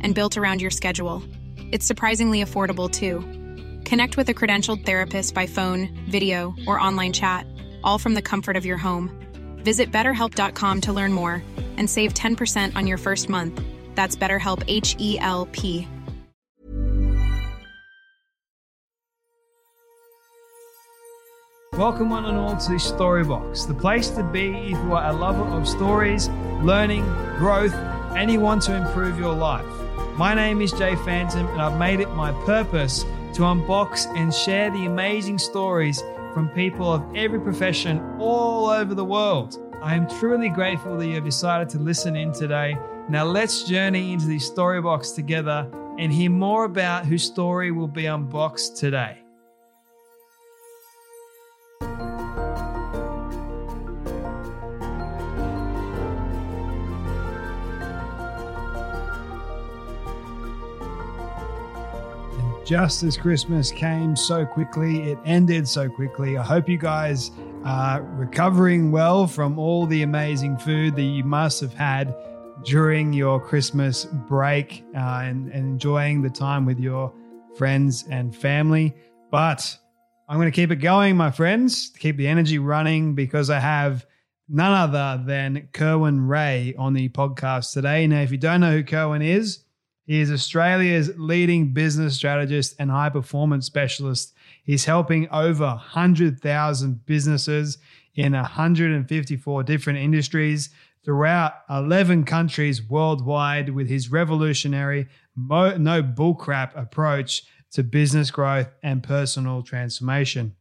and built around your schedule. It's surprisingly affordable too. Connect with a credentialed therapist by phone, video, or online chat, all from the comfort of your home. Visit betterhelp.com to learn more and save 10% on your first month. That's BetterHelp H E L P. Welcome, one and all, to Storybox, the place to be if you are a lover of stories, learning, growth, and you want to improve your life. My name is Jay Phantom, and I've made it my purpose to unbox and share the amazing stories from people of every profession all over the world. I am truly grateful that you have decided to listen in today. Now, let's journey into the story box together and hear more about whose story will be unboxed today. Just as Christmas came so quickly, it ended so quickly. I hope you guys are recovering well from all the amazing food that you must have had during your Christmas break uh, and, and enjoying the time with your friends and family. But I'm going to keep it going, my friends, to keep the energy running because I have none other than Kerwin Rae on the podcast today. Now, if you don't know who Kerwin is, he is Australia's leading business strategist and high performance specialist. He's helping over 100,000 businesses in 154 different industries throughout 11 countries worldwide with his revolutionary mo- no bullcrap approach to business growth and personal transformation.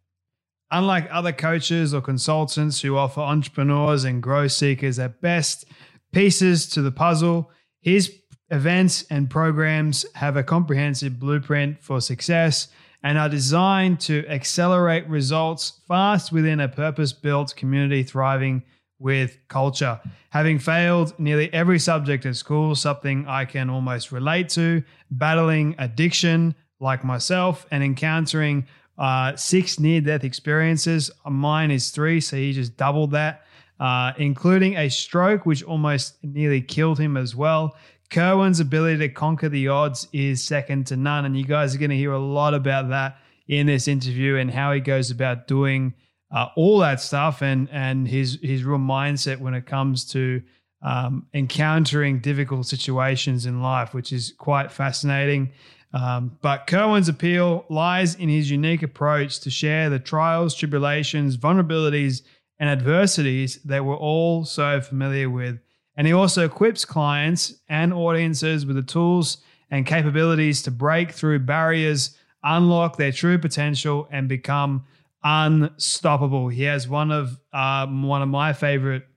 Unlike other coaches or consultants who offer entrepreneurs and growth seekers at best pieces to the puzzle, his Events and programs have a comprehensive blueprint for success and are designed to accelerate results fast within a purpose built community thriving with culture. Having failed nearly every subject at school, something I can almost relate to, battling addiction like myself, and encountering uh, six near death experiences. Mine is three, so he just doubled that. Uh, including a stroke, which almost nearly killed him as well. Kerwin's ability to conquer the odds is second to none. And you guys are going to hear a lot about that in this interview and how he goes about doing uh, all that stuff and and his his real mindset when it comes to um, encountering difficult situations in life, which is quite fascinating. Um, but Kerwin's appeal lies in his unique approach to share the trials, tribulations, vulnerabilities, and adversities that we're all so familiar with and he also equips clients and audiences with the tools and capabilities to break through barriers, unlock their true potential, and become unstoppable. He has one of um, one of my favorite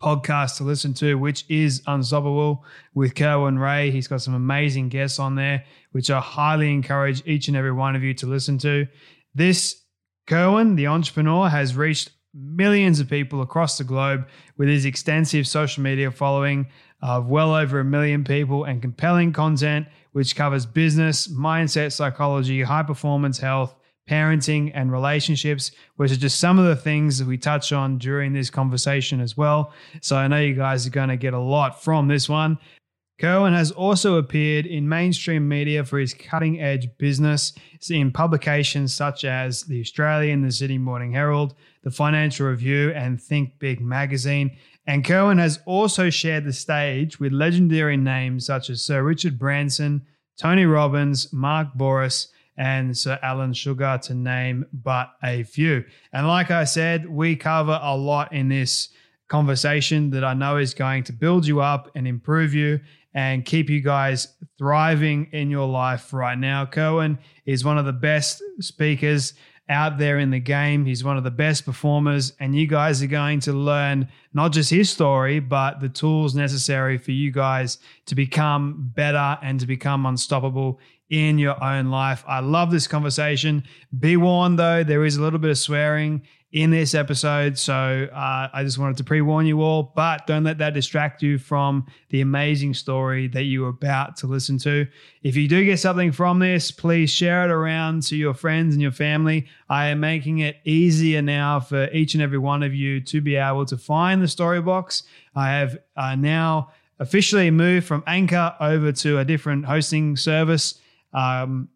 podcasts to listen to, which is Unstoppable with Kerwin Rae. He's got some amazing guests on there, which I highly encourage each and every one of you to listen to. This Kerwin, the entrepreneur, has reached millions of people across the globe with his extensive social media following of well over a million people and compelling content which covers business, mindset, psychology, high performance health, parenting, and relationships, which are just some of the things that we touch on during this conversation as well. So I know you guys are going to get a lot from this one. Kerwin has also appeared in mainstream media for his cutting edge business in publications such as The Australian, The Sydney Morning Herald, The Financial Review, and Think Big magazine. And Kerwin has also shared the stage with legendary names such as Sir Richard Branson, Tony Robbins, Mark Bouris, and Sir Alan Sugar, to name but a few. And like I said, we cover a lot in this conversation that I know is going to build you up and improve you and keep you guys thriving in your life right now. Kerwin is one of the best speakers out there in the game. He's one of the best performers, and you guys are going to learn not just his story, but the tools necessary for you guys to become better and to become unstoppable in your own life. I love this conversation. Be warned though, there is a little bit of swearing in this episode. So uh, I just wanted to pre warn you all, but don't let that distract you from the amazing story that you're about to listen to. If you do get something from this, please share it around to your friends and your family. I am making it easier now for each and every one of you to be able to find the story box. I have uh, now officially moved from Anchor over to a different hosting service. Um,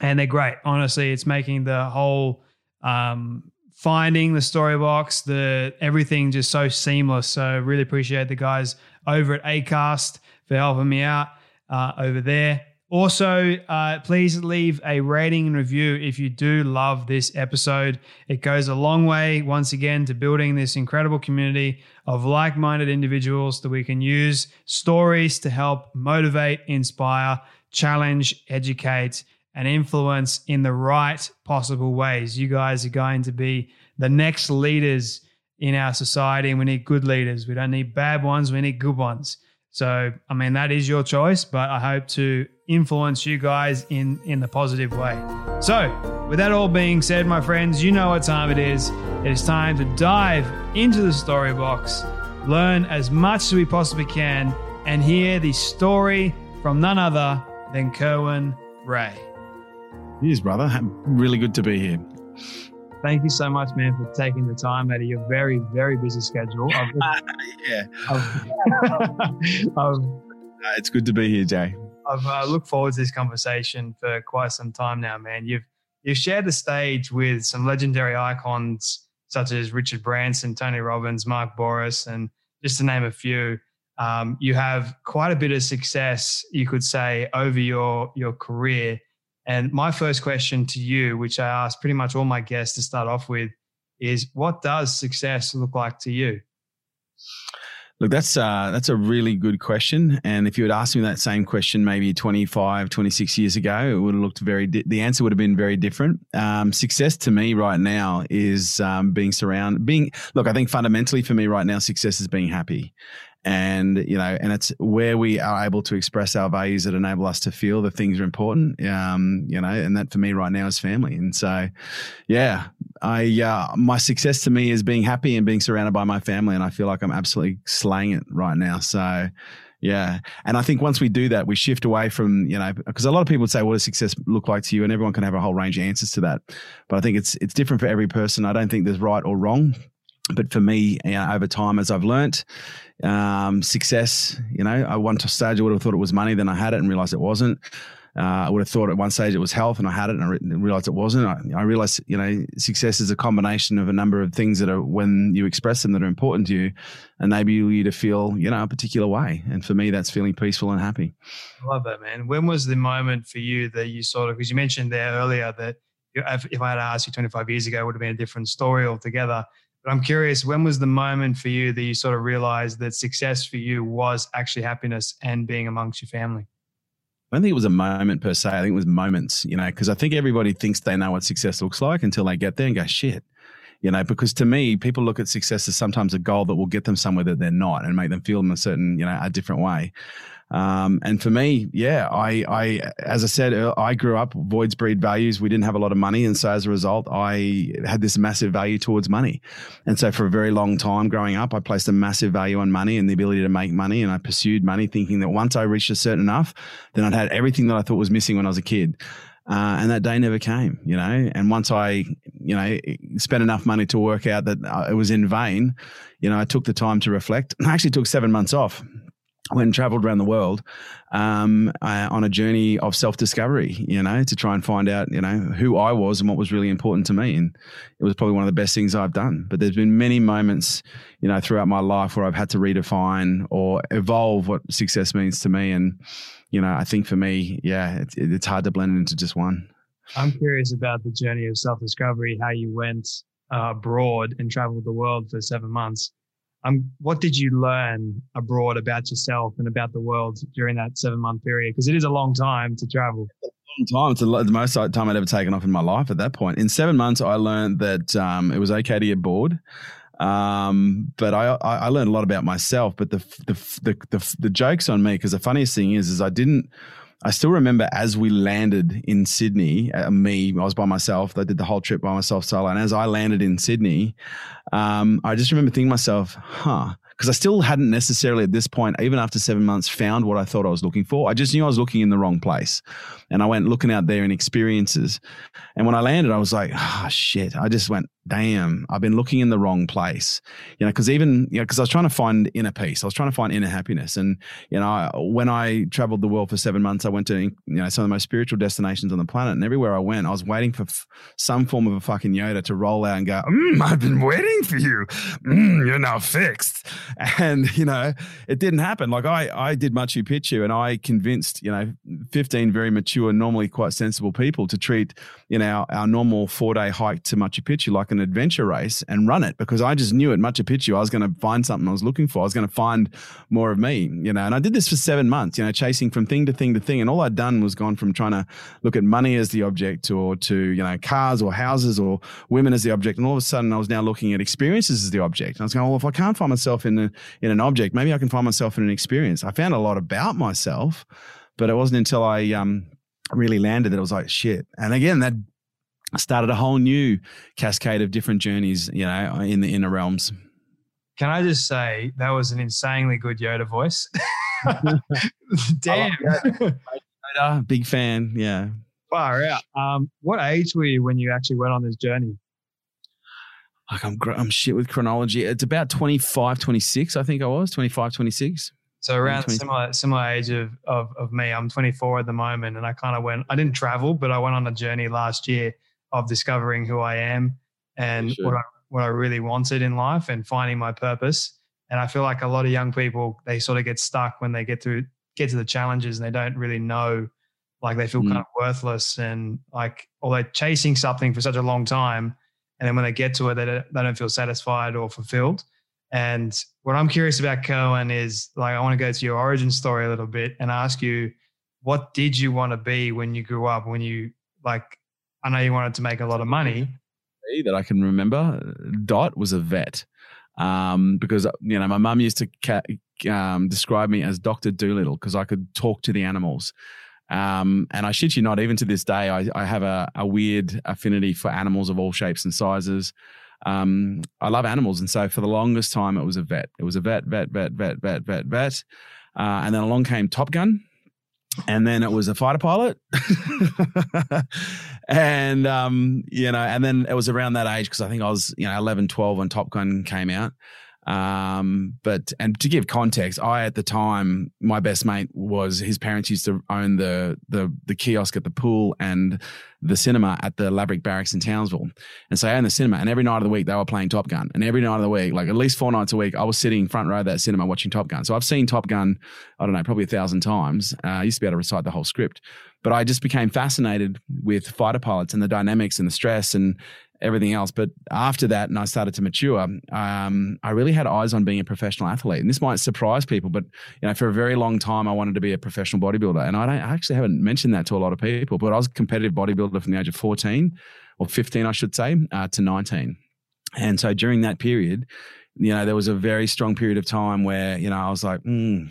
and they're great. Honestly, it's making the whole um, finding the story box, the everything just so seamless. So really appreciate the guys over at Acast for helping me out uh, over there. Also, uh, please leave a rating and review if you do love this episode. It goes a long way, once again, to building this incredible community of like minded individuals that we can use stories to help motivate, inspire, challenge, educate, and influence in the right possible ways. You guys are going to be the next leaders in our society, and we need good leaders. We don't need bad ones, we need good ones. So, I mean, that is your choice, but I hope to influence you guys in, in the positive way. So, with that all being said, my friends, you know what time it is. It is time to dive into the story box, learn as much as we possibly can, and hear the story from none other than Kerwin Rae. Is, brother. Really good to be here. Thank you so much, man, for taking the time out of your very, very busy schedule. I've, yeah. I've, I've, it's good to be here, Jay. I've uh, looked forward to this conversation for quite some time now, man. You've you've shared the stage with some legendary icons such as Richard Branson, Tony Robbins, Mark Bouris, and just to name a few. Um, you have quite a bit of success, you could say, over your your career. And my first question to you, which I ask pretty much all my guests to start off with, is what does success look like to you? Look, that's uh, that's a really good question. And if you had asked me that same question maybe 25, 26 years ago, it would have looked very, di- the answer would have been very different. Um, success to me right now is um, being surrounded, being, look, I think fundamentally for me right now, success is being happy and you know and it's where we are able to express our values that enable us to feel that things are important um you know and that for me right now is family and so yeah i uh, my success to me is being happy and being surrounded by my family and i feel like i'm absolutely slaying it right now so yeah. And I think once we do that, we shift away from, you know, because a lot of people would say, what does success look like to you? And everyone can have a whole range of answers to that. But I think it's it's different for every person. I don't think there's right or wrong. But for me, you know, over time, as I've learnt, um, success, you know, I one stage I would have thought it was money, then I had it and realized it wasn't. Uh, I would have thought at one stage it was health, and I had it, and I re- realized it wasn't. I, I, realized, you know, success is a combination of a number of things that are, when you express them, that are important to you, enable you to feel, you know, a particular way. And for me, that's feeling peaceful and happy. I love that, man. When was the moment for you that you sort of, because you mentioned there earlier that if I had asked you 25 years ago, it would have been a different story altogether. But I'm curious, when was the moment for you that you sort of realized that success for you was actually happiness and being amongst your family? I don't think it was a moment per se. I think it was moments, you know, because I think everybody thinks they know what success looks like until they get there and go, shit. You know, because to me, people look at success as sometimes a goal that will get them somewhere that they're not and make them feel in a certain, you know, a different way. Um, and for me, yeah, I, I, as I said, uh, I grew up voids breed values. We didn't have a lot of money, and so as a result, I had this massive value towards money. And so for a very long time growing up, I placed a massive value on money and the ability to make money, and I pursued money, thinking that once I reached a certain enough, then I'd had everything that I thought was missing when I was a kid. Uh, and that day never came, you know. And once I, you know, spent enough money to work out that uh, it was in vain, you know, I took the time to reflect. I actually took seven months off when traveled around the world um, uh, on a journey of self-discovery you know to try and find out you know who i was and what was really important to me and it was probably one of the best things i've done but there's been many moments you know throughout my life where i've had to redefine or evolve what success means to me and you know i think for me yeah it's, it's hard to blend it into just one i'm curious about the journey of self-discovery how you went uh, abroad and traveled the world for seven months um, what did you learn abroad about yourself and about the world during that seven month period? Because it is a long time to travel. long time. It's the most time I'd ever taken off in my life at that point. In seven months, I learned that um, it was okay to get bored. Um, but I, I learned a lot about myself. But the the the the, the jokes on me because the funniest thing is is I didn't. I still remember as we landed in Sydney, uh, me, I was by myself. I did the whole trip by myself solo. And as I landed in Sydney, um, I just remember thinking to myself, huh, because I still hadn't necessarily at this point, even after seven months, found what I thought I was looking for. I just knew I was looking in the wrong place. And I went looking out there in experiences. And when I landed, I was like, oh, shit. I just went, damn, I've been looking in the wrong place. You know, because even, you know, because I was trying to find inner peace, I was trying to find inner happiness. And, you know, when I traveled the world for seven months, I went to, you know, some of the most spiritual destinations on the planet. And everywhere I went, I was waiting for f- some form of a fucking Yoda to roll out and go, mm, I've been waiting for you. Mm, you're now fixed. And, you know, it didn't happen. Like I, I did Machu Picchu and I convinced, you know, 15 very mature, normally quite sensible people to treat, you know, our, our normal four day hike to Machu Picchu like an adventure race and run it because I just knew at Machu Picchu I was going to find something I was looking for. I was going to find more of me, you know. And I did this for seven months, you know, chasing from thing to thing to thing. And all I'd done was gone from trying to look at money as the object or to, you know, cars or houses or women as the object. And all of a sudden I was now looking at experiences as the object. And I was going, well, if I can't find myself in, a, in an object, maybe I can find myself in an experience. I found a lot about myself, but it wasn't until I um, really landed that it was like, shit. And again, that started a whole new cascade of different journeys, you know, in the inner realms. Can I just say that was an insanely good Yoda voice? Damn. Yoda, big fan. Yeah. Far out. Um, what age were you when you actually went on this journey? Like I'm, I'm shit with chronology. It's about 25, 26, I think I was 25, 26. So around similar similar age of, of of me. I'm 24 at the moment, and I kind of went. I didn't travel, but I went on a journey last year of discovering who I am and what I, what I really wanted in life and finding my purpose. And I feel like a lot of young people they sort of get stuck when they get through get to the challenges and they don't really know, like they feel mm. kind of worthless and like or they're chasing something for such a long time, and then when they get to it, they don't, they don't feel satisfied or fulfilled. And what I'm curious about, Kerwin, is like I want to go to your origin story a little bit and ask you, what did you want to be when you grew up? When you like I know you wanted to make a lot of money. That I can remember, Dot was a vet. Um, because you know my mum used to ca- um, describe me as Doctor Dolittle because I could talk to the animals, um, and I shit you not, even to this day, I, I have a, a, weird affinity for animals of all shapes and sizes. Um, I love animals, and so for the longest time, it was a vet. It was a vet, vet, vet, vet, vet, vet, vet, uh, and then along came Top Gun, and then it was a fighter pilot and um, you know and then it was around that age because i think i was you know 11 12 when top gun came out um, but and to give context, I at the time my best mate was his parents used to own the the the kiosk at the pool and the cinema at the Lavarack Barracks in Townsville. And so I owned the cinema and every night of the week they were playing Top Gun. And every night of the week, like at least four nights a week, I was sitting front row of that cinema watching Top Gun. So I've seen Top Gun, I don't know, probably a thousand times. Uh, I used to be able to recite the whole script. But I just became fascinated with fighter pilots and the dynamics and the stress and everything else. But after that, and I started to mature, um, I really had eyes on being a professional athlete. And this might surprise people, but you know, for a very long time, I wanted to be a professional bodybuilder. And I, I actually haven't mentioned that to a lot of people, but I was a competitive bodybuilder from the age of 14 or 15, I should say, uh, to 19. And so during that period, you know, there was a very strong period of time where, you know, I was like, mm,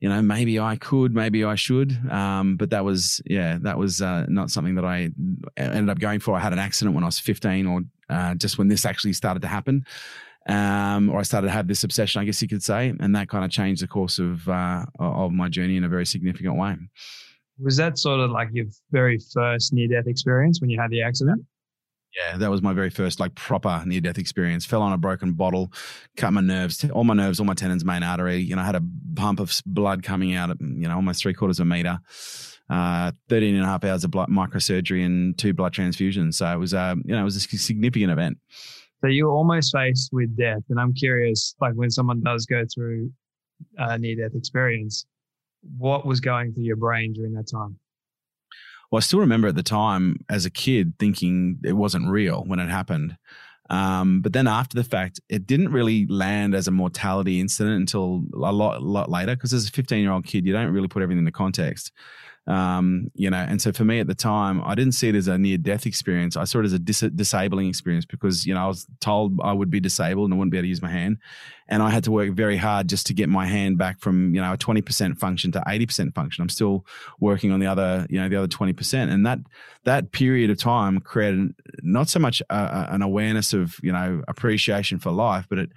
you know, maybe I could, maybe I should. Um, but that was, yeah, that was uh, not something that I ended up going for. I had an accident when I was 15 or uh, just when this actually started to happen. Um, or I started to have this obsession, I guess you could say, and that kind of changed the course of uh, of my journey in a very significant way. Was that sort of like your very first near death experience when you had the accident? Yeah, that was my very first like proper near death experience. Fell on a broken bottle, cut my nerves, all my nerves, all my tendons, main artery. You know, I had a pump of blood coming out, at, you know, almost three quarters of a meter. Uh, 13 and a half hours of blood, microsurgery and two blood transfusions. So it was, uh, you know, it was a significant event. So you're almost faced with death. And I'm curious, like when someone does go through a near death experience, what was going through your brain during that time? Well, I still remember at the time as a kid thinking it wasn't real when it happened. Um, but then after the fact, it didn't really land as a mortality incident until a lot, lot later. Because as a 15 year old kid, you don't really put everything into context. Um, you know, and so for me at the time, I didn't see it as a near death experience. I saw it as a dis- disabling experience because, you know, I was told I would be disabled and I wouldn't be able to use my hand. And I had to work very hard just to get my hand back from, you know, a 20% function to 80% function. I'm still working on the other, you know, the other 20%. And that, that period of time created not so much a, an awareness of, you know, appreciation for life, but it,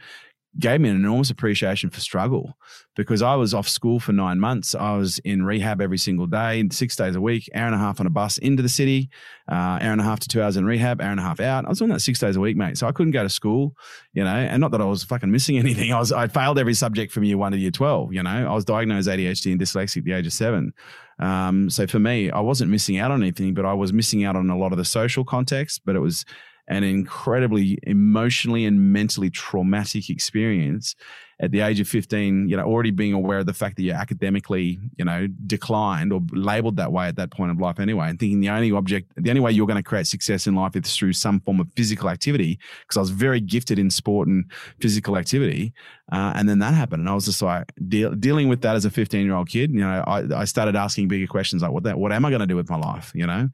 gave me an enormous appreciation for struggle because I was off school for nine months. I was in rehab every single day, six days a week, hour and a half on a bus into the city, uh, hour and a half to two hours in rehab, hour and a half out. I was doing that six days a week, mate. So I couldn't go to school, you know, and not that I was fucking missing anything. I was, I failed every subject from year one to year 12, you know, I was diagnosed ADHD and dyslexic at the age of seven. Um, so for me, I wasn't missing out on anything, but I was missing out on a lot of the social context, but it was, an incredibly emotionally and mentally traumatic experience at the age of 15 you know already being aware of the fact that you're academically you know declined or labeled that way at that point of life anyway and thinking the only object the only way you're going to create success in life is through some form of physical activity because i was very gifted in sport and physical activity uh, and then that happened and i was just like deal, dealing with that as a 15 year old kid you know I, I started asking bigger questions like what that, what am i going to do with my life? you know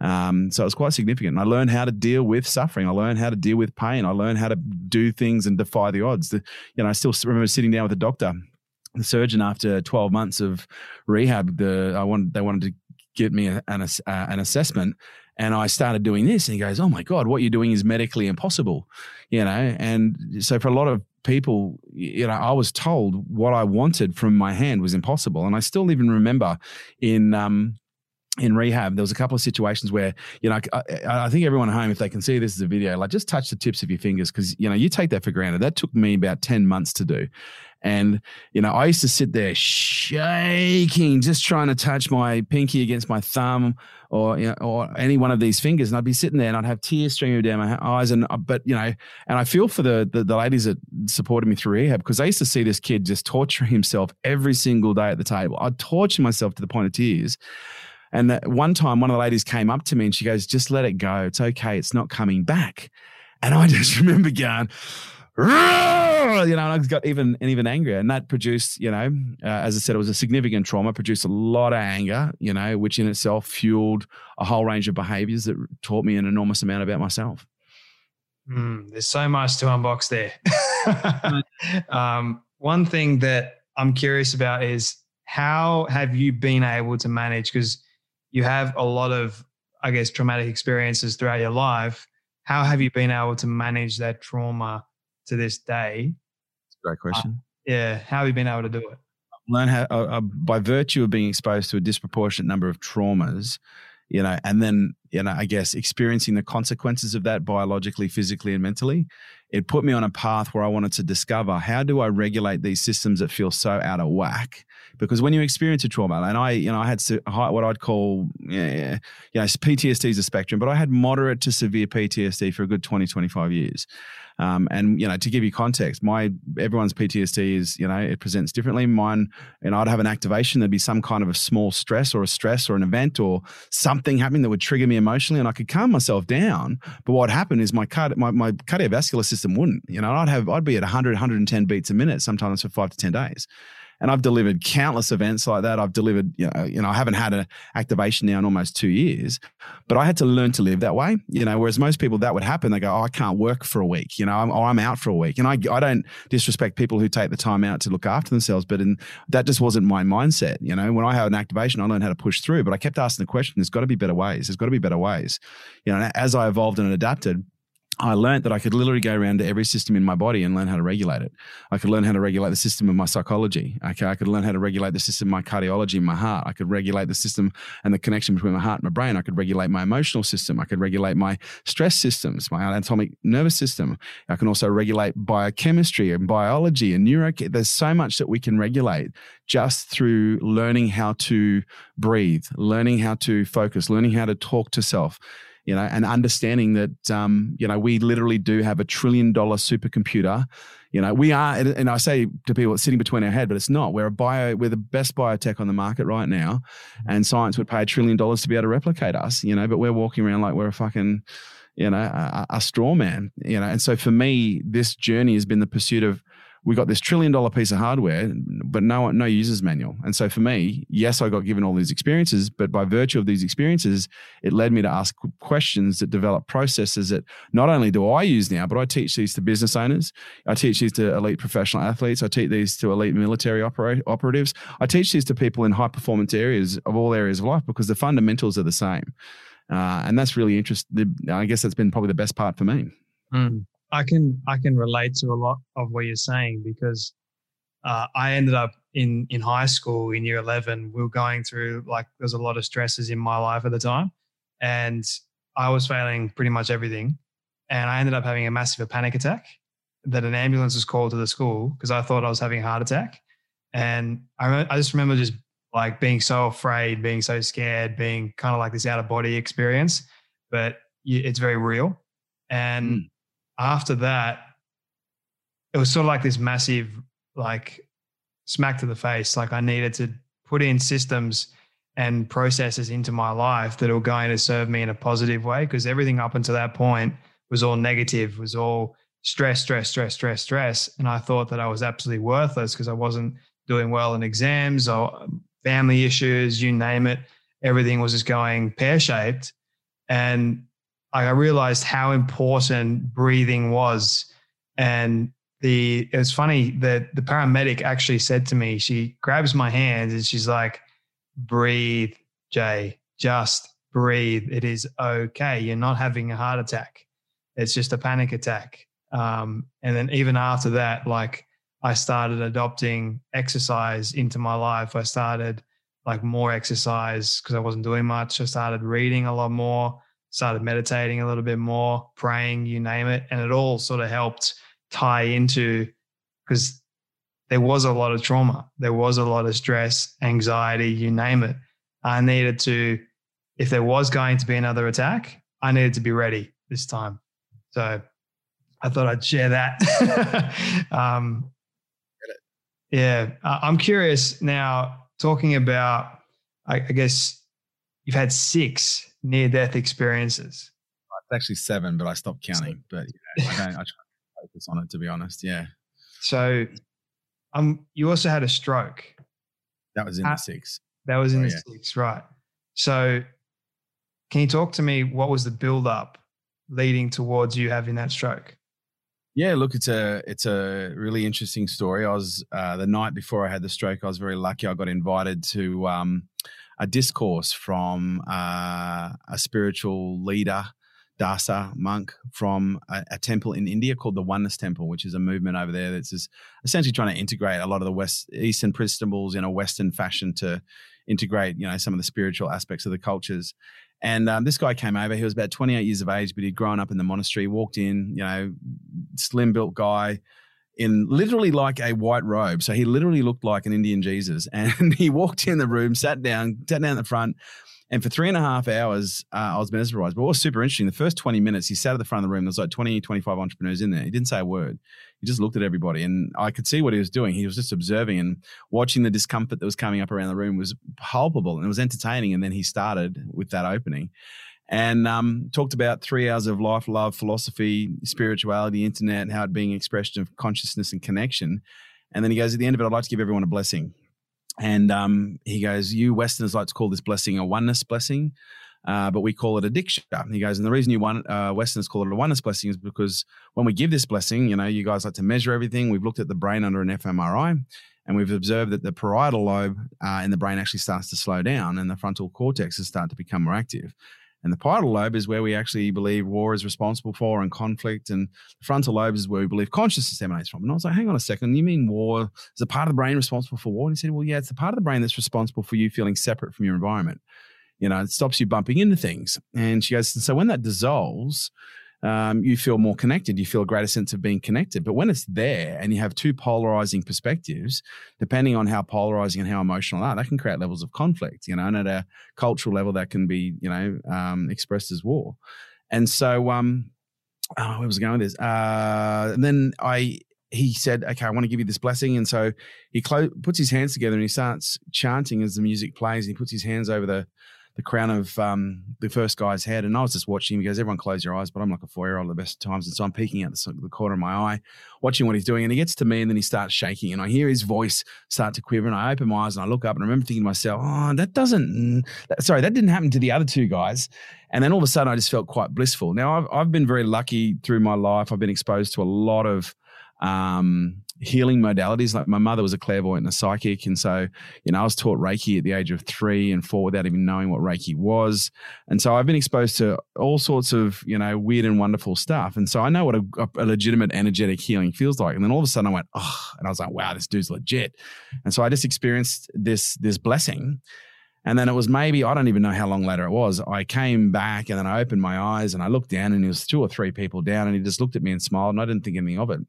um, so it was quite significant. And I learned how to deal with suffering. I learned how to deal with pain. I learned how to do things and defy the odds. The, you know, I still remember sitting down with a doctor, the surgeon, after 12 months of rehab. The I wanted they wanted to get me an, uh, an assessment, and I started doing this. And he goes, "Oh my god, what you're doing is medically impossible," you know. And so for a lot of people, you know, I was told what I wanted from my hand was impossible, and I still even remember in um, in rehab, there was a couple of situations where, you know, I, I, think everyone at home, if they can see this as a video, like just touch the tips of your fingers because, you know, you take that for granted. That took me about 10 months to do. And, you know, I used to sit there shaking, just trying to touch my pinky against my thumb or, you know, or any one of these fingers. And I'd be sitting there and I'd have tears streaming down my eyes. And, uh, but, you know, and I feel for the, the, the ladies that supported me through rehab because I used to see this kid just torture himself every single day at the table. I'd torture myself to the point of tears. And that one time, one of the ladies came up to me and she goes, "Just let it go. It's okay. It's not coming back." And I just remember going, you know, and I got even and even angrier, and that produced, you know, uh, as I said, it was a significant trauma, produced a lot of anger, you know, which in itself fueled a whole range of behaviors that taught me an enormous amount about myself. Mm, there's so much to unbox there. um, one thing that I'm curious about is how have you been able to manage because you have a lot of, I guess, traumatic experiences throughout your life. How have you been able to manage that trauma to this day? Great uh, question. Uh, yeah. How have you been able to do it? Learn how, uh, uh, by virtue of being exposed to a disproportionate number of traumas, you know, and then, you know, I guess experiencing the consequences of that biologically, physically, and mentally, it put me on a path where I wanted to discover how do I regulate these systems that feel so out of whack because when you experience a trauma, and I, you know, I had what I'd call, yeah, know, PTSD is a spectrum, but I had moderate to severe PTSD for a good 20, 25 years. Um, and you know, to give you context, my everyone's PTSD is you know it presents differently. Mine, know, I'd have an activation. There'd be some kind of a small stress or a stress or an event or something happening that would trigger me emotionally, and I could calm myself down. But what happened is my card, my, my cardiovascular system wouldn't. You know, I'd have I'd be at 100, 110 beats a minute sometimes for five to ten days and I've delivered countless events like that. I've delivered, you know, you know, I haven't had an activation now in almost two years, but I had to learn to live that way. You know, whereas most people that would happen, they go, "Oh, I can't work for a week," you know, I'm, or I'm out for a week, and I, I don't disrespect people who take the time out to look after themselves, but in, that just wasn't my mindset. You know, when I had an activation, I learned how to push through, but I kept asking the question: "There's got to be better ways. There's got to be better ways." You know, as I evolved and adapted I learned that I could literally go around to every system in my body and learn how to regulate it. I could learn how to regulate the system of my psychology. Okay, I could learn how to regulate the system of my cardiology, my heart. I could regulate the system and the connection between my heart and my brain. I could regulate my emotional system. I could regulate my stress systems, my autonomic nervous system. I can also regulate biochemistry and biology and neuro. There's so much that we can regulate just through learning how to breathe, learning how to focus, learning how to talk to self you know, and understanding that, um, you know, we literally do have a trillion dollar supercomputer. You know, we are, and I say to people, it's sitting between our head, but it's not. We're a bio, we're the best biotech on the market right now, and science would pay a trillion dollars to be able to replicate us. You know, but we're walking around like we're a fucking, you know, a, a straw man. You know, and so for me, this journey has been the pursuit of we got this trillion dollar piece of hardware, but no no user's manual. And so for me, yes, I got given all these experiences, but by virtue of these experiences, it led me to ask questions that develop processes that not only do I use now, but I teach these to business owners, I teach these to elite professional athletes, I teach these to elite military opera- operatives, I teach these to people in high performance areas of all areas of life because the fundamentals are the same. Uh, and that's really interesting. I guess that's been probably the best part for me. Mm. I can I can relate to a lot of what you're saying because uh, I ended up in in high school in year 11. We were going through like there's a lot of stresses in my life at the time, and I was failing pretty much everything, and I ended up having a massive panic attack. That an ambulance was called to the school because I thought I was having a heart attack, and I I just remember just like being so afraid, being so scared, being kind of like this out of body experience, but it's very real. And mm after that, it was sort of like this massive, like smack to the face. Like I needed to put in systems and processes into my life that were going to serve me in a positive way because everything up until that point was all negative, was all stress, stress, stress, stress, stress. And I thought that I was absolutely worthless because I wasn't doing well in exams or um, family issues, you name it. Everything was just going pear shaped. And I realized how important breathing was. And the it was funny that the paramedic actually said to me, she grabs my hands and she's like, breathe, Jay, just breathe. It is okay. You're not having a heart attack. It's just a panic attack. Um, and then even after that, like I started adopting exercise into my life. I started like more exercise because I wasn't doing much. I started reading a lot more started meditating a little bit more, praying, you name it. And it all sort of helped tie into because there was a lot of trauma, there was a lot of stress, anxiety, you name it. I needed to, if there was going to be another attack, I needed to be ready this time. So I thought I'd share that. um, yeah, I'm curious now, talking about, I, I guess you've had six near death experiences? It's actually seven, but I stopped counting. But yeah, I don't. I try to focus on it to be honest. Yeah. So, um, you also had a stroke. That was in uh, the six. That was in oh, the yeah. six, right? So, can you talk to me? What was the build up leading towards you having that stroke? Yeah, look, it's a it's a really interesting story. I was uh, the night before I had the stroke. I was very lucky. I got invited to um, a discourse from uh, a spiritual leader, Dasa monk from a, a, temple in India called the Oneness Temple, which is a movement over there that's essentially trying to integrate a lot of the West Eastern principles in a Western fashion to integrate, you know, some of the spiritual aspects of the cultures. And um, this guy came over. He was about 28 years of age, but he'd grown up in the monastery. Walked in, you know, slim built guy, in literally like a white robe. So he literally looked like an Indian Jesus. And he walked in the room, sat down, sat down at the front. And for three and a half hours, uh, I was mesmerized. But what was super interesting, the first 20 minutes, he sat at the front of the room. There was like 20, 25 entrepreneurs in there. He didn't say a word. He just looked at everybody. And I could see what he was doing. He was just observing and watching the discomfort that was coming up around the room was palpable and it was entertaining. And then he started with that opening and um, talked about three hours of life, love, philosophy, spirituality, internet, and how it being an expression of consciousness and connection. And then he goes, at the end of it, I'd like to give everyone a blessing. And um, he goes, you Westerners like to call this blessing a oneness blessing, uh, but we call it a diksha. He goes, and the reason you want, uh, Westerners call it a oneness blessing is because when we give this blessing, you know, you guys like to measure everything. We've looked at the brain under an fMRI, and we've observed that the parietal lobe uh, in the brain actually starts to slow down, and the frontal cortex has started to become more active. And the parietal lobe is where we actually believe war is responsible for and conflict. And the frontal lobe is where we believe consciousness emanates from. And I was like, hang on a second, you mean war is a part of the brain responsible for war? And he said, well, yeah, it's the part of the brain that's responsible for you feeling separate from your environment. You know, it stops you bumping into things. And she goes, so when that dissolves, um, you feel more connected. You feel a greater sense of being connected. But when it's there and you have two polarizing perspectives, depending on how polarizing and how emotional are, that can create levels of conflict, you know, and at a cultural level, that can be, you know, um, expressed as war. And so, um, oh, where was I going with this? Uh, and then I, he said, okay, I want to give you this blessing. And so he clo- puts his hands together and he starts chanting as the music plays. And he puts his hands over the, the crown of um, the first guy's head. And I was just watching him. He goes, Everyone close your eyes, but I'm like a four year old at the best times. And so I'm peeking out the, the, corner of my eye, watching what he's doing. And he gets to me and then he starts shaking. And I hear his voice start to quiver. And I open my eyes and I look up and I remember thinking to myself, Oh, that doesn't, that, sorry, that didn't happen to the other two guys. And then all of a sudden I just felt quite blissful. Now, I've, I've been very lucky through my life. I've been exposed to a lot of, um, healing modalities. Like my mother was a clairvoyant and a psychic. And so, you know, I was taught Reiki at the age of three and four without even knowing what Reiki was. And so I've been exposed to all sorts of, you know, weird and wonderful stuff. And so I know what a, a legitimate energetic healing feels like. And then all of a sudden I went, oh, and I was like, wow, this dude's legit. And so I just experienced this, this blessing. And then it was maybe, I don't even know how long later it was. I came back and then I opened my eyes and I looked down and there was two or three people down and he just looked at me and smiled and I didn't think anything of it.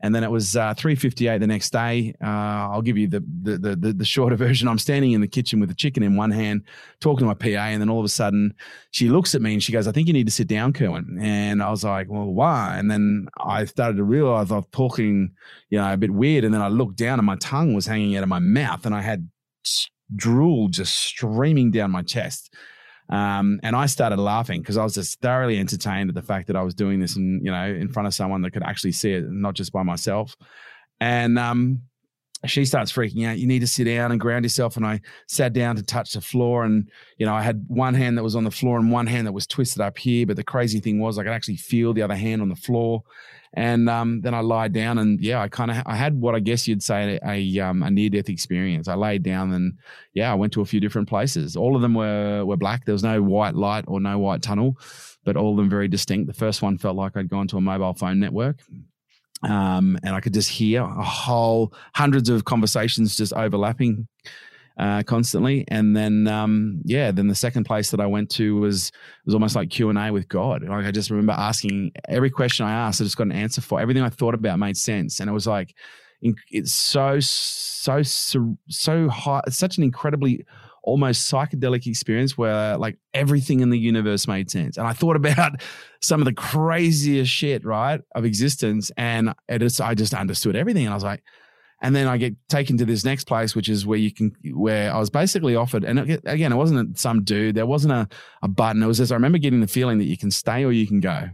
And then it was uh, 3:58 the next day. Uh, I'll give you the, the, the the shorter version. I'm standing in the kitchen with the chicken in one hand, talking to my PA, and then all of a sudden she looks at me and she goes, "I think you need to sit down, Kerwin." And I was like, "Well, why?" And then I started to realize I was talking, you know, a bit weird. And then I looked down and my tongue was hanging out of my mouth, and I had drool just streaming down my chest. Um, and I started laughing because I was just thoroughly entertained at the fact that I was doing this and you know in front of someone that could actually see it, not just by myself. And um, she starts freaking out. You need to sit down and ground yourself. And I sat down to touch the floor. And, you know, I had one hand that was on the floor and one hand that was twisted up here. But the crazy thing was I could actually feel the other hand on the floor. And um, then I lied down and yeah, I kind of, I had what I guess you'd say a, um, a near death experience. I laid down and yeah, I went to a few different places. All of them were, were black. There was no white light or no white tunnel, but all of them very distinct. The first one felt like I'd gone to a mobile phone network um, and I could just hear a whole hundreds of conversations just overlapping uh, constantly. And then, um, yeah, then the second place that I went to was was almost like Q and A with God. Like I just remember asking every question I asked, I just got an answer for. Everything I thought about made sense, and it was like it's so so so so high. It's such an incredibly almost psychedelic experience where like everything in the universe made sense. And I thought about some of the craziest shit, right, of existence. And it is, I just understood everything. And I was like, and then I get taken to this next place, which is where you can, where I was basically offered, and again, it wasn't some dude, there wasn't a, a button. It was just, I remember getting the feeling that you can stay or you can go.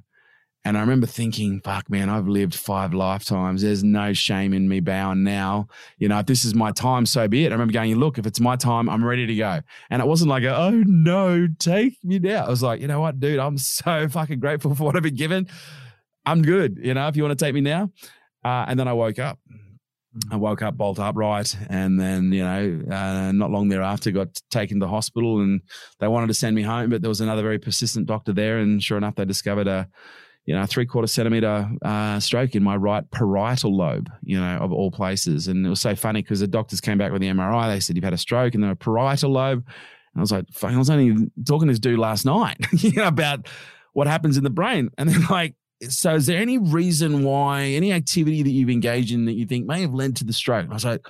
And I remember thinking, fuck, man, I've lived five lifetimes. There's no shame in me bowing now. You know, if this is my time, so be it. I remember going, look, if it's my time, I'm ready to go. And it wasn't like, a, oh no, take me now. I was like, you know what, dude, I'm so fucking grateful for what I've been given. I'm good. You know, if you want to take me now. Uh, and then I woke up. I woke up bolt upright, and then you know, uh, not long thereafter, got taken to the hospital, and they wanted to send me home, but there was another very persistent doctor there, and sure enough, they discovered a you know, three quarter centimeter uh, stroke in my right parietal lobe, you know, of all places. And it was so funny because the doctors came back with the MRI. They said, You've had a stroke and then a parietal lobe. And I was like, Fuck, I was only talking to this dude last night, you know, about what happens in the brain. And then, like, so is there any reason why, any activity that you've engaged in that you think may have led to the stroke? And I was like,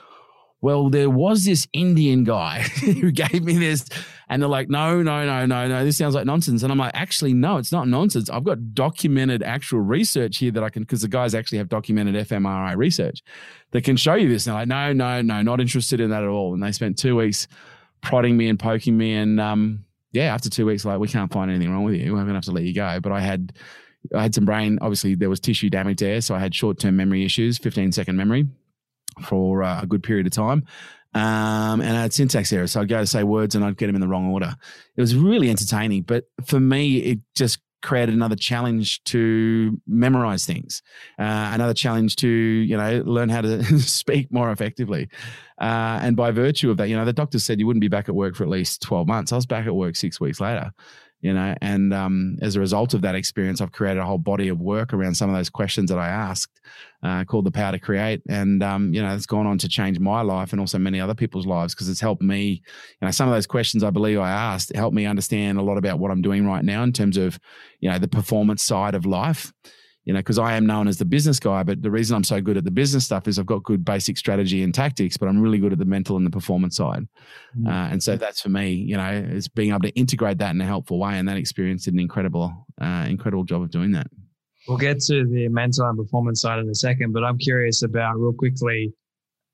well, there was this Indian guy who gave me this. And they're like, no, no, no, no, no, this sounds like nonsense. And I'm like, actually, no, it's not nonsense. I've got documented actual research here that I can, because the guys actually have documented fMRI research that can show you this. And they're like, no, no, no, not interested in that at all. And they spent two weeks prodding me and poking me. And um, yeah, after two weeks, like, we can't find anything wrong with you. We're going to have to let you go. But I had, I had some brain, obviously, there was tissue damage there. So I had short term memory issues, 15 second memory for uh, a good period of time. Um, and I had syntax errors. So I'd go to say words and I'd get them in the wrong order. It was really entertaining. But for me, it just created another challenge to memorize things, uh, another challenge to, you know, learn how to speak more effectively. Uh, and by virtue of that, you know, the doctor said you wouldn't be back at work for at least 12 months. I was back at work six weeks later you know and um, as a result of that experience i've created a whole body of work around some of those questions that i asked uh, called the power to create. And um, you know it's gone on to change my life and also many other people's lives because it's helped me you know some of those questions i believe i asked helped me understand a lot about what i'm doing right now in terms of you know the performance side of life you know, because I am known as the business guy, but the reason I'm so good at the business stuff is I've got good basic strategy and tactics, but I'm really good at the mental and the performance side. Mm-hmm. Uh, and so that's for me, you know, is being able to integrate that in a helpful way. And that experience did an incredible, uh, incredible job of doing that. We'll get to the mental and performance side in a second, but I'm curious about real quickly.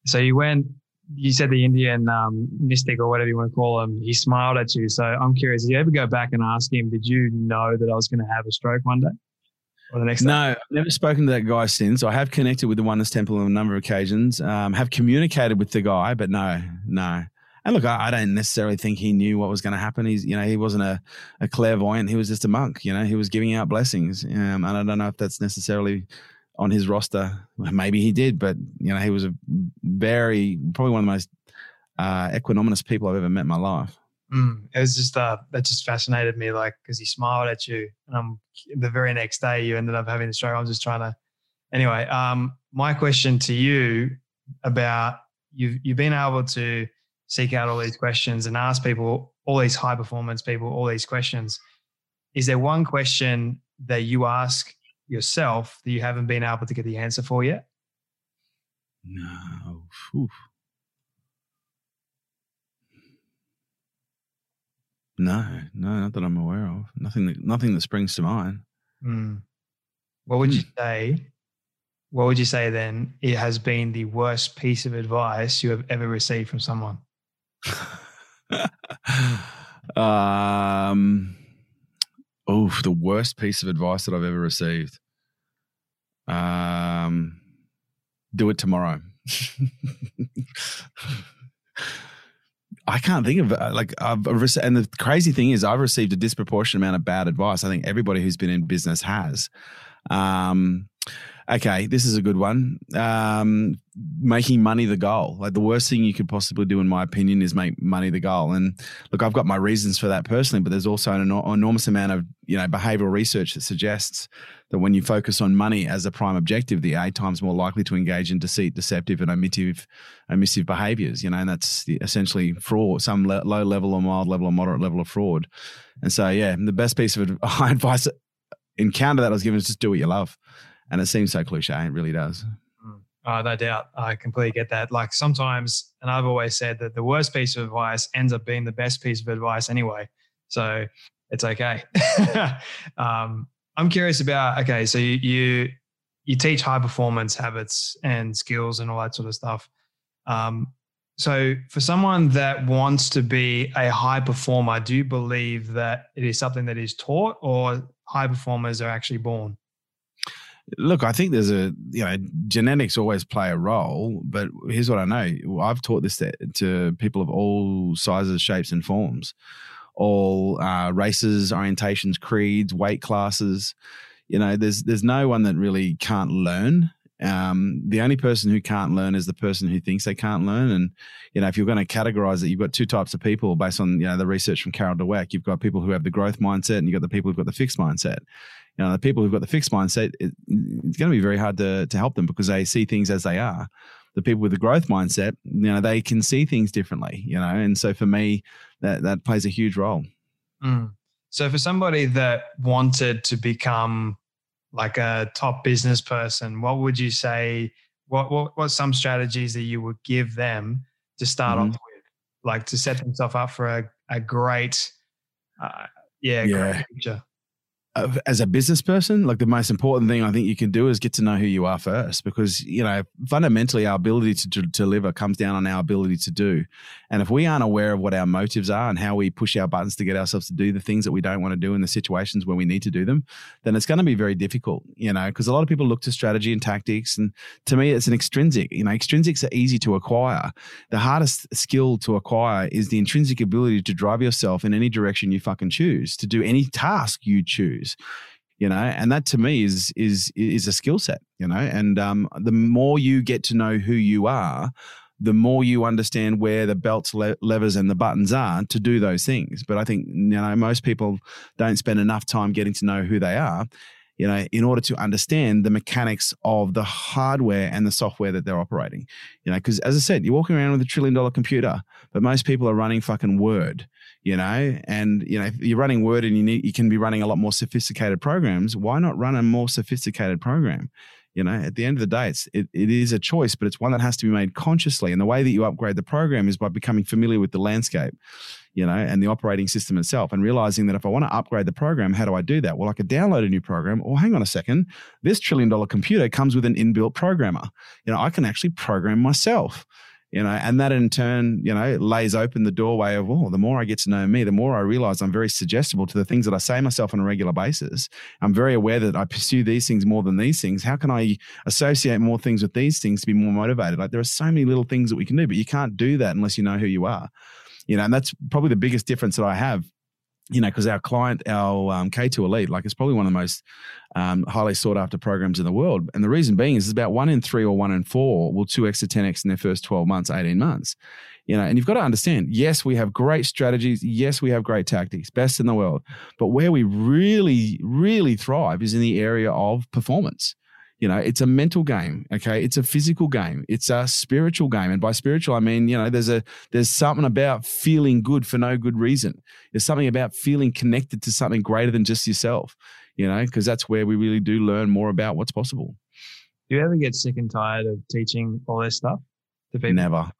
So you went you said the Indian um, mystic or whatever you want to call him, he smiled at you. So I'm curious, did you ever go back and ask him, did you know that I was going to have a stroke one day? The next no, day? I've never spoken to that guy since. I have connected with the Oneness Temple on a number of occasions, um, have communicated with the guy, but no, no. And look, I, I don't necessarily think he knew what was going to happen. He's, you know, he wasn't a, a clairvoyant. He was just a monk. You know, he was giving out blessings, um, and I don't know if that's necessarily on his roster. Maybe he did, but you know, he was a very probably one of the most uh, equanimous people I've ever met in my life. Mm, it was just uh, that just fascinated me, like because he smiled at you, and um, the very next day you ended up having the stroke. I'm just trying to. Anyway, um, my question to you about you've you've been able to seek out all these questions and ask people, all these high performance people, all these questions. Is there one question that you ask yourself that you haven't been able to get the answer for yet? No. Oof. No, no, not that I'm aware of. Nothing that nothing that springs to mind. Mm. What would you say? What would you say then? It has been the worst piece of advice you have ever received from someone. um, oh, the worst piece of advice that I've ever received. Um, do it tomorrow. I can't think of. Like I've and the crazy thing is, I've received a disproportionate amount of bad advice. I think everybody who's been in business has. Um, okay, this is a good one. Um, making money the goal. Like the worst thing you could possibly do, in my opinion, is make money the goal. And look, I've got my reasons for that personally, but there's also an enormous amount of you know behavioral research that suggests that when you focus on money as a prime objective, the A times more likely to engage in deceit, deceptive, and omissive, omissive behaviors. You know, and that's essentially fraud, some le- low level or mild level or moderate level of fraud. And so, yeah, the best piece of advice encounter that I was given is just do what you love. And it seems so cliche. It really does. Oh, no doubt. I completely get that. Like sometimes, and I've always said that the worst piece of advice ends up being the best piece of advice anyway. So it's okay. um, I'm curious about, okay, so you, you, you teach high performance habits and skills and all that sort of stuff. Um, so for someone that wants to be a high performer, do you believe that it is something that is taught or high performers are actually born? Look, I think there's a you know genetics always play a role, but here's what I know: I've taught this to, to people of all sizes, shapes, and forms, all uh, races, orientations, creeds, weight classes. You know, there's there's no one that really can't learn. Um, the only person who can't learn is the person who thinks they can't learn. And you know, if you're going to categorize it, you've got two types of people based on you know the research from Carol Dweck. You've got people who have the growth mindset, and you've got the people who've got the fixed mindset you know, the people who've got the fixed mindset, it, it's going to be very hard to, to help them because they see things as they are. The people with the growth mindset, you know, they can see things differently, you know, and so for me, that that plays a huge role. Mm. So for somebody that wanted to become like a top business person, what would you say? What what what some strategies that you would give them to start mm-hmm. off with, like to set themselves up for a a great, uh, yeah, yeah. great future? As a business person, like the most important thing I think you can do is get to know who you are first, because you know fundamentally our ability to, to, deliver comes down on our ability to do. And if we aren't aware of what our motives are and how we push our buttons to get ourselves to do the things that we don't want to do in the situations where we need to do them, then it's going to be very difficult. You know, because a lot of people look to strategy and tactics, and to me, it's an extrinsic. You know, extrinsics are easy to acquire. The hardest skill to acquire is the intrinsic ability to drive yourself in any direction you fucking choose, to do any task you choose you know and that to me is is is a skill set you know and um, the more you get to know who you are the more you understand where the belts le- levers and the buttons are to do those things. But i think you know most people don't spend enough time getting to know who they are you know in order to understand the mechanics of the hardware and the software that they're operating you know because as i said you're walking around with a trillion dollar computer but most people are running fucking word you know? And you know if you're running word and you need you can be running a lot more sophisticated programs why not run a more sophisticated program? You know at the end of the day it's it, it is a choice but it's one that has to be made consciously. And the way that you upgrade the program is by becoming familiar with the landscape you know and the operating system itself and realizing that if i want to upgrade the program how do i do that? Well i could download a new program or hang on a second this trillion dollar computer comes with an inbuilt programmer. You know i can actually program myself you know, and that in turn, you know, lays open the doorway of, oh, the more I get to know me, the more I realize I'm very suggestible to the things that I say myself on a regular basis. I'm very aware that I pursue these things more than these things. How can I associate more things with these things to be more motivated? Like there are so many little things that we can do, but you can't do that unless you know who you are. You know, and that's probably the biggest difference that I have you know, because our client, our um, K2 Elite, like it's probably one of the most um, highly sought after programs in the world. And the reason being is about one in three or one in four will 2x to 10x in their first 12 months, 18 months. You know, and you've got to understand, yes, we have great strategies. Yes, we have great tactics, best in the world. But where we really, really thrive is in the area of performance. You know, it's a mental game. Okay, it's a physical game. It's a spiritual game, and by spiritual, I mean you know there's a there's something about feeling good for no good reason. There's something about feeling connected to something greater than just yourself. You know, because that's where we really do learn more about what's possible. Do you ever get sick and tired of teaching all this stuff to people? Never.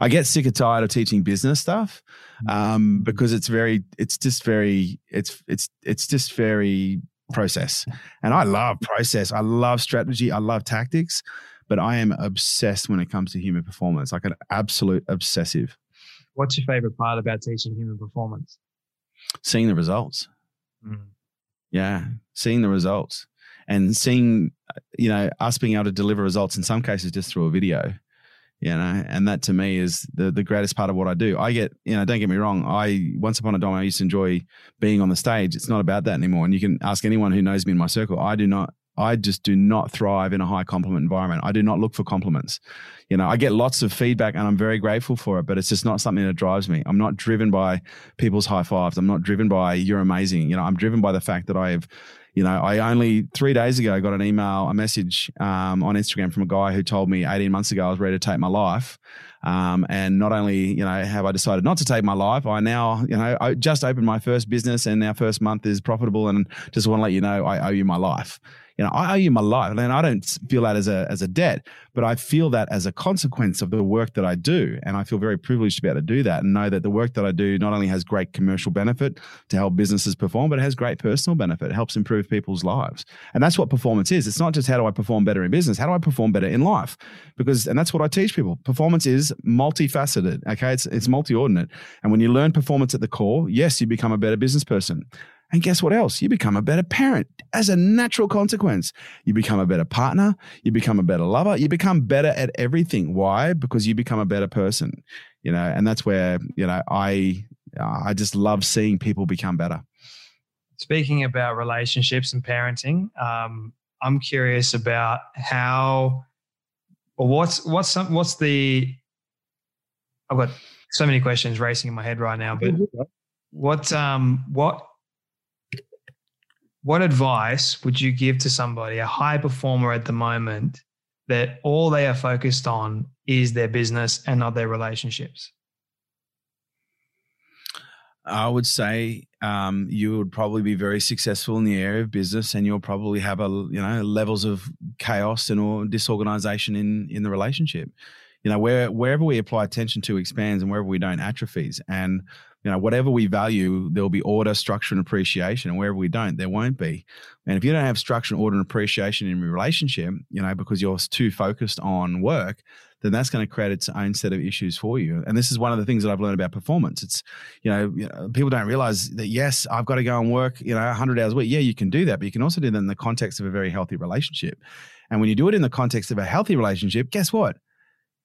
I get sick and tired of teaching business stuff mm. um, because it's very, it's just very, it's it's it's just very process. And I love process. I love strategy. I love tactics, but I am obsessed when it comes to human performance, like an absolute obsessive. What's your favorite part about teaching human performance? Seeing the results. Mm. Yeah, seeing the results and seeing, you know, us being able to deliver results in some cases just through a video you know and that to me is the the greatest part of what i do i get you know don't get me wrong i once upon a time i used to enjoy being on the stage it's not about that anymore and you can ask anyone who knows me in my circle i do not I just do not thrive in a high compliment environment. I do not look for compliments. You know, I get lots of feedback and I'm very grateful for it, but it's just not something that drives me. I'm not driven by people's high fives. I'm not driven by you're amazing. You know, I'm driven by the fact that I have you know, I only three days ago got an email, a message um, on Instagram from a guy who told me 18 months ago I was ready to take my life. Um, and not only, you know, have I decided not to take my life, I now, you know, I just opened my first business and our first month is profitable and just want to let you know I owe you my life you know, I owe you my life. And I don't feel that as a as a debt, but I feel that as a consequence of the work that I do. And I feel very privileged to be able to do that and know that the work that I do not only has great commercial benefit to help businesses perform, but it has great personal benefit. It helps improve people's lives. And that's what performance is. It's not just how do I perform better in business, how do I perform better in life? Because and that's what I teach people. Performance is multifaceted. Okay. It's it's multi-ordinate. And when you learn performance at the core, yes, you become a better business person. And guess what else? You become a better parent as a natural consequence. You become a better partner. You become a better lover. You become better at everything. Why? Because you become a better person. You know, and that's where you know I I just love seeing people become better. Speaking about relationships and parenting, um, I'm curious about how or what's what's some, what's the I've got so many questions racing in my head right now, but what um what what advice would you give to somebody, a high performer at the moment, that all they are focused on is their business and not their relationships? I would say um, you would probably be very successful in the area of business, and you'll probably have a you know levels of chaos and or disorganization in in the relationship. You know, where wherever we apply attention to expands, and wherever we don't atrophies. And you know, whatever we value, there'll be order, structure, and appreciation. And wherever we don't, there won't be. And if you don't have structure, order, and appreciation in your relationship, you know, because you're too focused on work, then that's going to create its own set of issues for you. And this is one of the things that I've learned about performance. It's, you know, you know people don't realize that, yes, I've got to go and work, you know, 100 hours a week. Yeah, you can do that, but you can also do that in the context of a very healthy relationship. And when you do it in the context of a healthy relationship, guess what?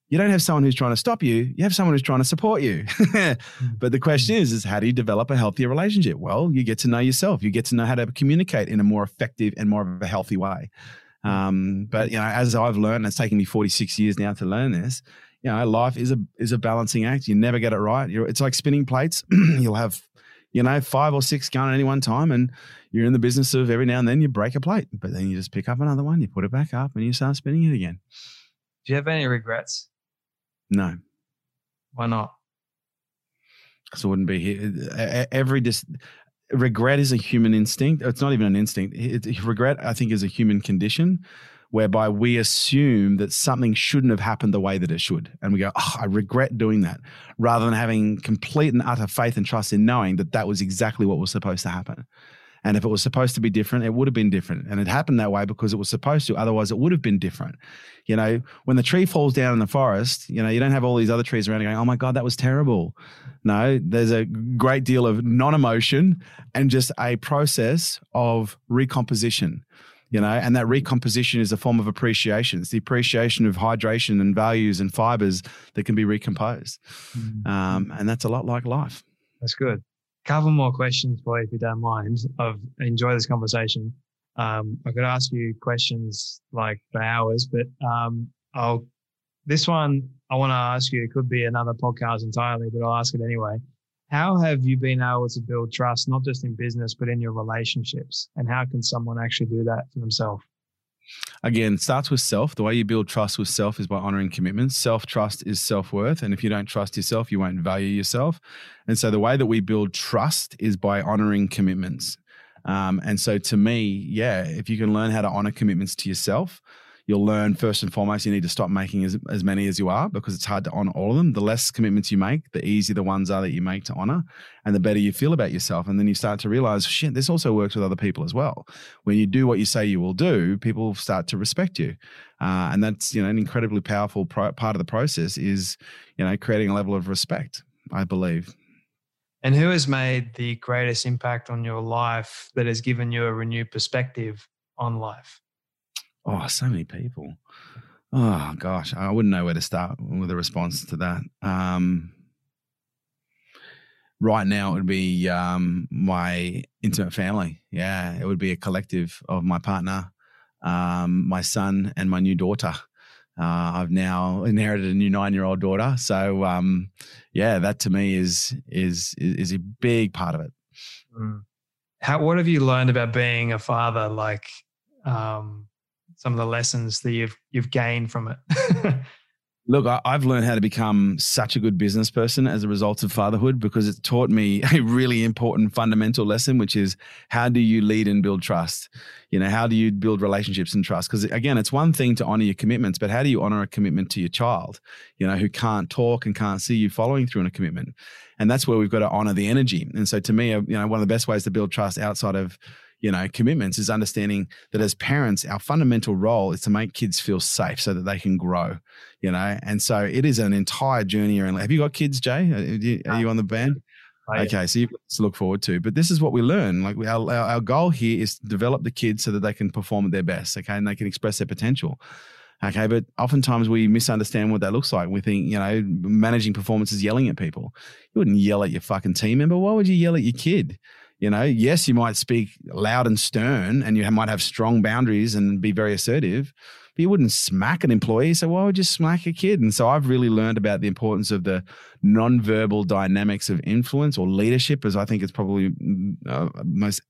You don't have someone who's trying to stop you you have someone who's trying to support you. But the question is is how do you develop a healthier relationship? Well you get to know yourself. You get to know how to communicate in a more effective and more of a healthy way. Um, but you know as i've learned it's taken me 46 years now to learn this you know life is a is a balancing act. You never get it right. You're, it's like spinning plates. You'll have you know five or six going at any one time and you're in the business of every now and then you break a plate but then you just pick up another one you put it back up and you start spinning it again. Do you have any regrets no. Why not? Because I wouldn't be here. Every dis- regret is a human instinct. It's not even an instinct. It, regret, I think, is a human condition whereby we assume that something shouldn't have happened the way that it should. And we go, oh, I regret doing that, rather than having complete and utter faith and trust in knowing that that was exactly what was supposed to happen. And if it was supposed to be different, it would have been different. And it happened that way because it was supposed to. Otherwise, it would have been different. You know, when the tree falls down in the forest, you know, you don't have all these other trees around going, oh my God, that was terrible. No, there's a great deal of non emotion and just a process of recomposition you know and that recomposition is a form of appreciation it's the appreciation of hydration and values and fibers that can be recomposed mm-hmm. um, and that's a lot like life that's good couple more questions for you if you don't mind i've enjoyed this conversation um, i could ask you questions like for hours but um, i'll this one i want to ask you it could be another podcast entirely but i'll ask it anyway how have you been able to build trust, not just in business, but in your relationships? And how can someone actually do that for themselves? Again, starts with self. The way you build trust with self is by honoring commitments. Self trust is self worth. And if you don't trust yourself, you won't value yourself. And so the way that we build trust is by honoring commitments. Um, and so to me, yeah, if you can learn how to honor commitments to yourself, you'll learn first and foremost you need to stop making as, as many as you are because it's hard to honor all of them. The less commitments you make, the easier the ones are that you make to honor and the better you feel about yourself. And then you start to realize, shit, this also works with other people as well. When you do what you say you will do, people start to respect you. Uh, and that's, you know, an incredibly powerful pro- part of the process is, you know, creating a level of respect, I believe. And who has made the greatest impact on your life that has given you a renewed perspective on life? Oh, so many people. Oh gosh, I wouldn't know where to start with a response to that. Um, right now, it would be um, my intimate family. Yeah, it would be a collective of my partner, um, my son, and my new daughter. Uh, I've now inherited a new nine-year-old daughter, so um, yeah, that to me is is is a big part of it. Mm. How what have you learned about being a father? Like, um, some of the lessons that you've you've gained from it? Look, I've learned how to become such a good business person as a result of fatherhood because it's taught me a really important fundamental lesson, which is how do you lead and build trust? You know, how do you build relationships and trust? Because again, it's one thing to honor your commitments, but how do you honor a commitment to your child, you know, who can't talk and can't see you following through on a commitment? And that's where we've got to honor the energy. And so to me, uh, you know, one of the best ways to build trust outside of you know commitments is understanding that as parents our fundamental role is to make kids feel safe so that they can grow you know and so it is an entire journey around have you got kids jay are you, are uh, you on the band oh, okay so you've got to look forward to but this is what we learn like our, our, our goal here is to develop the kids so that they can perform at their best okay and they can express their potential Okay, but oftentimes we misunderstand what that looks like. We think, you know, managing performance is yelling at people. You wouldn't yell at your fucking team member. Why would you yell at your kid? You know, yes, you might speak loud and stern and you might have strong boundaries and be very assertive, but you wouldn't smack an employee. So why would you smack a kid? And so I've really learned about the importance of the nonverbal dynamics of influence or leadership, as I think it's probably mm, uh, most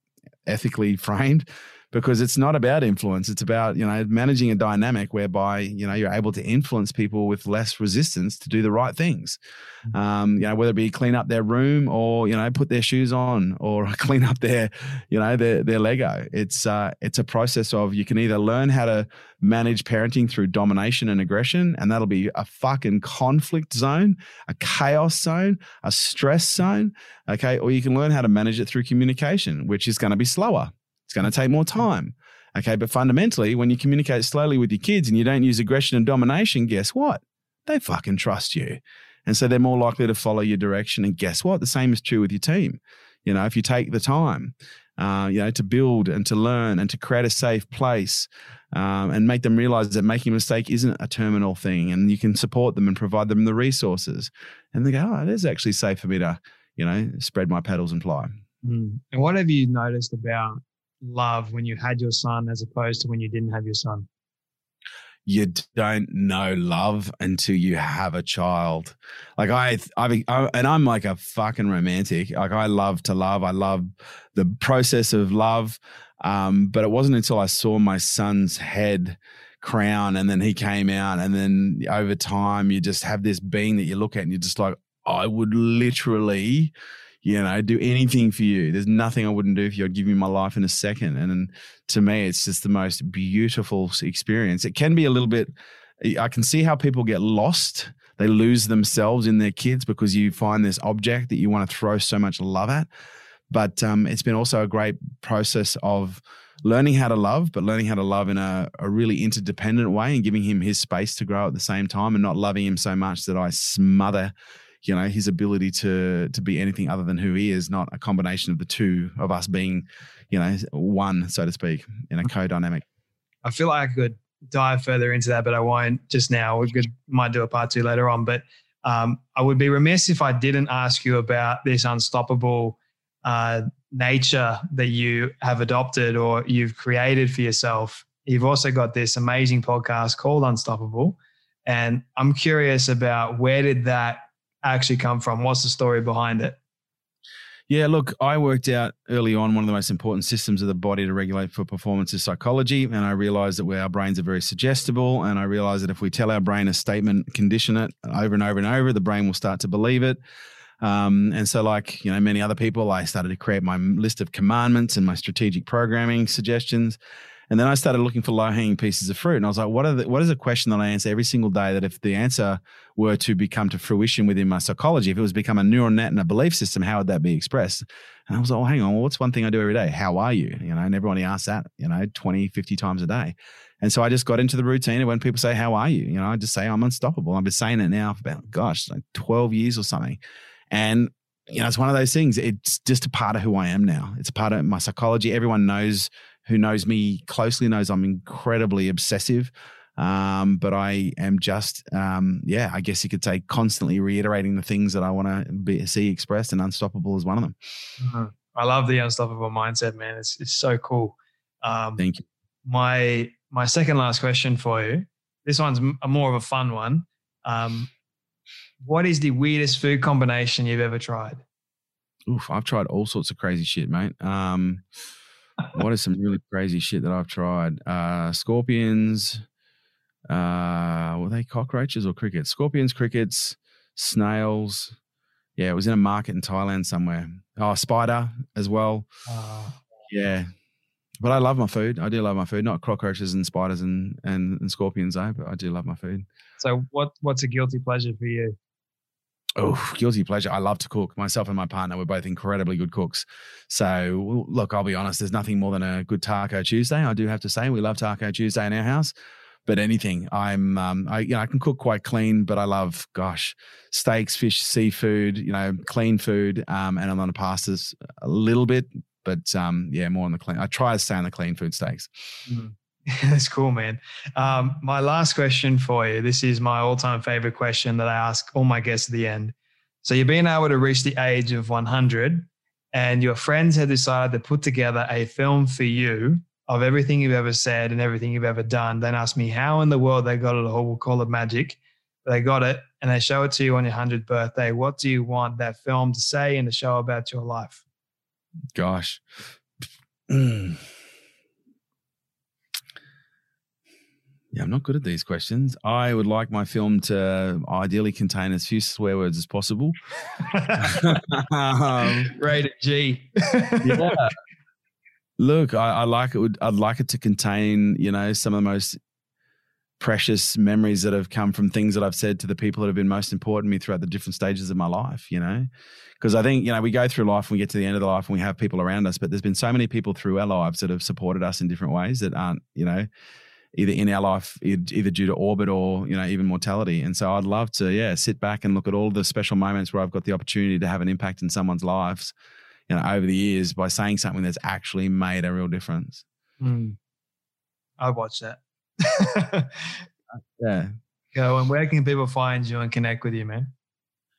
ethically framed because it's not about influence. It's about you know managing a dynamic whereby you know you're able to influence people with less resistance to do the right things. Mm-hmm. um, you know whether it be clean up their room or you know put their shoes on or clean up their you know their, their lego. It's uh, it's a process of you can either learn how to manage parenting through domination and aggression and that'll be a fucking conflict zone a chaos zone a stress zone okay? Or you can learn how to manage it through communication which is going to be slower it's going to take more time. Okay. But fundamentally, when you communicate slowly with your kids and you don't use aggression and domination, guess what? They fucking trust you. And so they're more likely to follow your direction. And guess what? The same is true with your team. You know, if you take the time, uh, you know, to build and to learn and to create a safe place um, and make them realize that making a mistake isn't a terminal thing and you can support them and provide them the resources. And they go, oh, it is actually safe for me to, you know, spread my pedals and fly. Mm. And what have you noticed about love when you had your son as opposed to when you didn't have your son? You don't know love until you have a child. Like I, I, I, and I'm like a fucking romantic. Like I love to love. I love the process of love. Um, but it wasn't until I saw my son's head crown and then he came out and then over time you just have this being that you look at and you're just like, I would literally you know, I'd do anything for you. There's nothing I wouldn't do for you. I'd give you my life in a second. And to me, it's just the most beautiful experience. It can be a little bit, I can see how people get lost. They lose themselves in their kids because you find this object that you want to throw so much love at. But um, it's been also a great process of learning how to love, but learning how to love in a, a really interdependent way and giving him his space to grow at the same time and not loving him so much that I smother you know his ability to to be anything other than who he is not a combination of the two of us being you know one so to speak in a co-dynamic i feel like i could dive further into that but i won't just now we could might do a part two later on but um, i would be remiss if i didn't ask you about this unstoppable uh, nature that you have adopted or you've created for yourself. You've also got this amazing podcast called Unstoppable. And I'm curious about where did that actually come from? What's the story behind it? Yeah, look, I worked out early on one of the most important systems of the body to regulate for performance is psychology. And I realized that our brains are very suggestible. And I realized that if we tell our brain a statement, condition it over and over and over, the brain will start to believe it. Um, and so, like you know, many other people, I started to create my list of commandments and my strategic programming suggestions. And then I started looking for low hanging pieces of fruit. And I was like, what, the, what is a question that I answer every single day that if the answer were to become to fruition within my psychology, if it was become a neural net and a belief system, how would that be expressed? And I was like, well, hang on, well, what's one thing I do every day? How are you? You know, and everybody asks that, you know, 20, 50 times a day. And so I just got into the routine. And when people say, how are you? You know, I just say, I'm unstoppable. I've been saying it now for about, gosh, like 12 years or something. And you know, it's one of those things. It's just a part of who I am now. It's a part of my psychology. Everyone knows who knows me closely knows I'm incredibly obsessive. Um, but I am just, um, yeah, I guess you could say constantly reiterating the things that I want to see expressed, and unstoppable is one of them. Mm-hmm. I love the unstoppable mindset, man. It's it's so cool. Um, Thank you. My my second last question for you. This one's a more of a fun one. Um, what is the weirdest food combination you've ever tried? Oof, I've tried all sorts of crazy shit, mate. What is some really crazy shit that I've tried? Uh, scorpions. Uh, were they cockroaches or crickets? Scorpions, crickets, snails. Yeah, it was in a market in Thailand somewhere. Oh, spider as well. Uh, yeah, but I love my food. I do love my food. Not cockroaches and spiders and and, and scorpions though, but I do love my food. So, what what's a guilty pleasure for you? Oh, guilty pleasure. I love to cook. Myself and my partner, we're both incredibly good cooks. So, look, I'll be honest, there's nothing more than a good Taco Tuesday. I do have to say, we love Taco Tuesday in our house. But anything, I'm, um, I, you know, I can cook quite clean, but I love, gosh, steaks, fish, seafood, you know, clean food. Um, and I'm on the pastas a little bit, but um, yeah, more on the clean. I try to stay on the clean food steaks. Mm. That's cool, man. Um, my last question for you. This is my all-time favorite question that I ask all my guests at the end. So you've been able to reach the age of 100, and your friends have decided to put together a film for you of everything you've ever said and everything you've ever done. Then ask me how in the world they got it, all. we'll call it magic. They got it, and they show it to you on your 100th birthday. What do you want that film to say and to show about your life? Gosh. Yeah, I'm not good at these questions. I would like my film to ideally contain as few swear words as possible. um, Rated G. yeah. Look, I, I, like it. Would I'd like it to contain, you know, some of the most precious memories that have come from things that I've said to the people that have been most important to me throughout the different stages of my life. You know, because I think you know we go through life and we get to the end of the life and we have people around us, but there's been so many people through our lives that have supported us in different ways that aren't, you know either in our life, either due to orbit or you know even mortality. And so I'd love to, yeah, sit back and look at all the special moments where I've got the opportunity to have an impact in someone's lives, you know, over the years by saying something that's actually made a real difference. Mm. I watch that. yeah. Go and where can people find you and connect with you, man?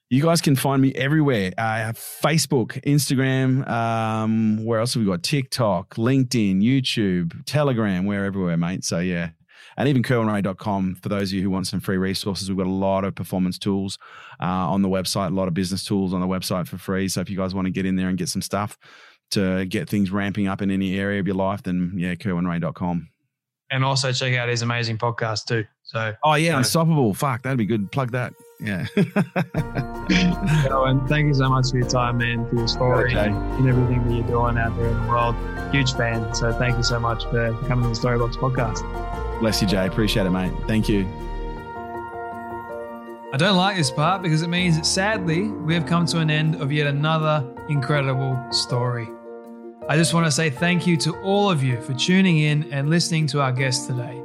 You guys can find me everywhere. Uh, Facebook, Instagram. Um, where else have we got? TikTok, LinkedIn, YouTube, Telegram. We're everywhere, mate. So yeah, and even kerwinrae.com for those of you who want some free resources. We've got a lot of performance tools uh, on the website, a lot of business tools on the website for free. So if you guys want to get in there and get some stuff to get things ramping up in any area of your life, then yeah, kerwinrae.com. And also check out his amazing podcast too. So oh yeah, Unstoppable. Fuck, that'd be good. Plug that. Yeah. and thank you so much for your time, man, for your story okay. and everything that you're doing out there in the world. Huge fan. So thank you so much for coming to the Storybox podcast. Bless you, Jay. Appreciate it, mate. Thank you. I don't like this part because it means that sadly we have come to an end of yet another incredible story. I just want to say thank you to all of you for tuning in and listening to our guest today.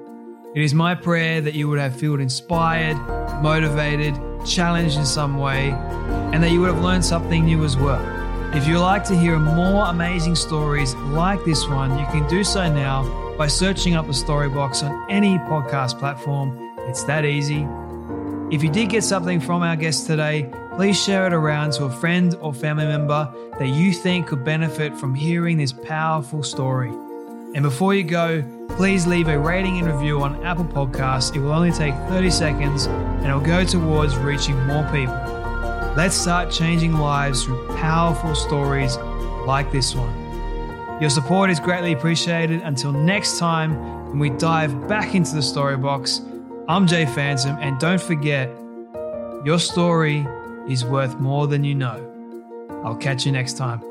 It is my prayer that you would have felt inspired, motivated, challenged in some way, and that you would have learned something new as well. If you'd like to hear more amazing stories like this one, you can do so now by searching up the Storybox on any podcast platform. It's that easy. If you did get something from our guest today, please share it around to a friend or family member that you think could benefit from hearing this powerful story. And before you go, please leave a rating and review on Apple Podcasts. It will only take 30 seconds and it'll go towards reaching more people. Let's start changing lives through powerful stories like this one. Your support is greatly appreciated. Until next time, when we dive back into the story box, I'm Jay Phantom, and don't forget, your story is worth more than you know. I'll catch you next time.